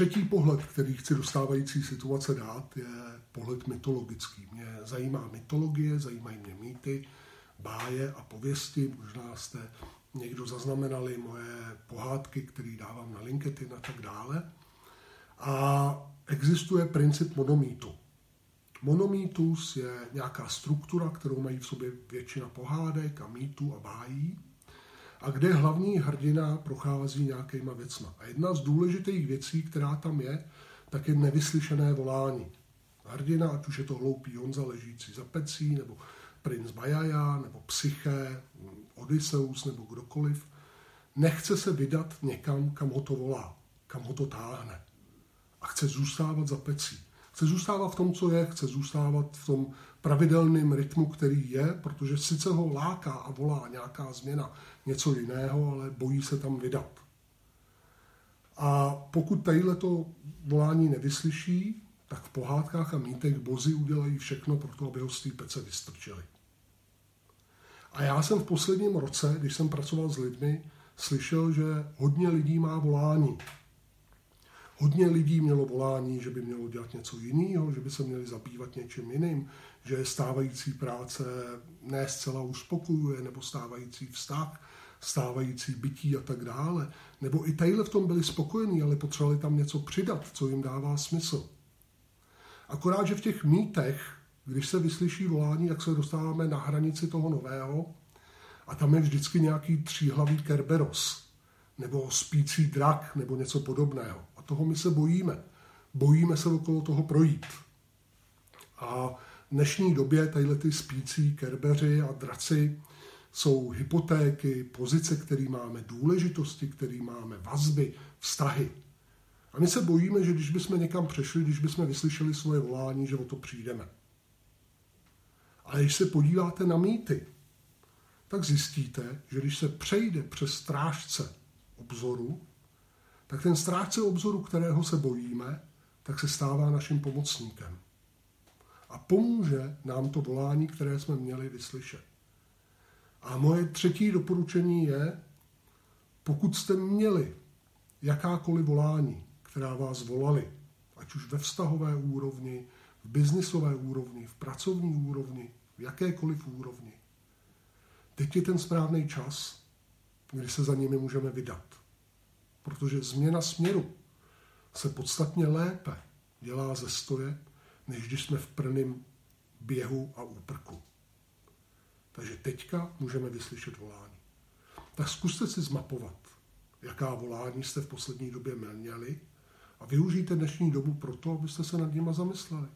Třetí pohled, který chci dostávající situace dát, je pohled mytologický. Mě zajímá mytologie, zajímají mě mýty, báje a pověsti. Možná jste někdo zaznamenali moje pohádky, které dávám na LinkedIn a tak dále. A existuje princip monomýtu. Monomýtus je nějaká struktura, kterou mají v sobě většina pohádek a mýtů a bájí a kde hlavní hrdina prochází nějakýma věcma. A jedna z důležitých věcí, která tam je, tak je nevyslyšené volání. Hrdina, ať už je to hloupý Honza ležící za pecí, nebo princ Bajaja, nebo Psyché, Odysseus, nebo kdokoliv, nechce se vydat někam, kam ho to volá, kam ho to táhne. A chce zůstávat za pecí. Chce zůstávat v tom, co je, chce zůstávat v tom pravidelným rytmu, který je, protože sice ho láká a volá nějaká změna, něco jiného, ale bojí se tam vydat. A pokud tadyhle to volání nevyslyší, tak v pohádkách a mýtech bozy udělají všechno pro to, aby ho z té pece vystrčili. A já jsem v posledním roce, když jsem pracoval s lidmi, slyšel, že hodně lidí má volání. Hodně lidí mělo volání, že by mělo dělat něco jiného, že by se měli zabývat něčím jiným, že stávající práce ne zcela uspokojuje, nebo stávající vztah, stávající bytí a tak dále. Nebo i tadyhle v tom byli spokojení, ale potřebovali tam něco přidat, co jim dává smysl. Akorát, že v těch mýtech, když se vyslyší volání, tak se dostáváme na hranici toho nového a tam je vždycky nějaký tříhlavý Kerberos, nebo spící drak, nebo něco podobného. Toho my se bojíme. Bojíme se okolo toho projít. A v dnešní době tadyhle ty spící kerbeři a draci jsou hypotéky, pozice, které máme, důležitosti, které máme, vazby, vztahy. A my se bojíme, že když bychom někam přešli, když bychom vyslyšeli svoje volání, že o to přijdeme. Ale když se podíváte na mýty, tak zjistíte, že když se přejde přes strážce obzoru, tak ten strážce obzoru, kterého se bojíme, tak se stává naším pomocníkem. A pomůže nám to volání, které jsme měli vyslyšet. A moje třetí doporučení je, pokud jste měli jakákoliv volání, která vás volali, ať už ve vztahové úrovni, v biznisové úrovni, v pracovní úrovni, v jakékoliv úrovni, teď je ten správný čas, kdy se za nimi můžeme vydat. Protože změna směru se podstatně lépe dělá ze stoje, než když jsme v prvním běhu a úprku. Takže teďka můžeme vyslyšet volání. Tak zkuste si zmapovat, jaká volání jste v poslední době měli a využijte dnešní dobu proto, abyste se nad nimi zamysleli.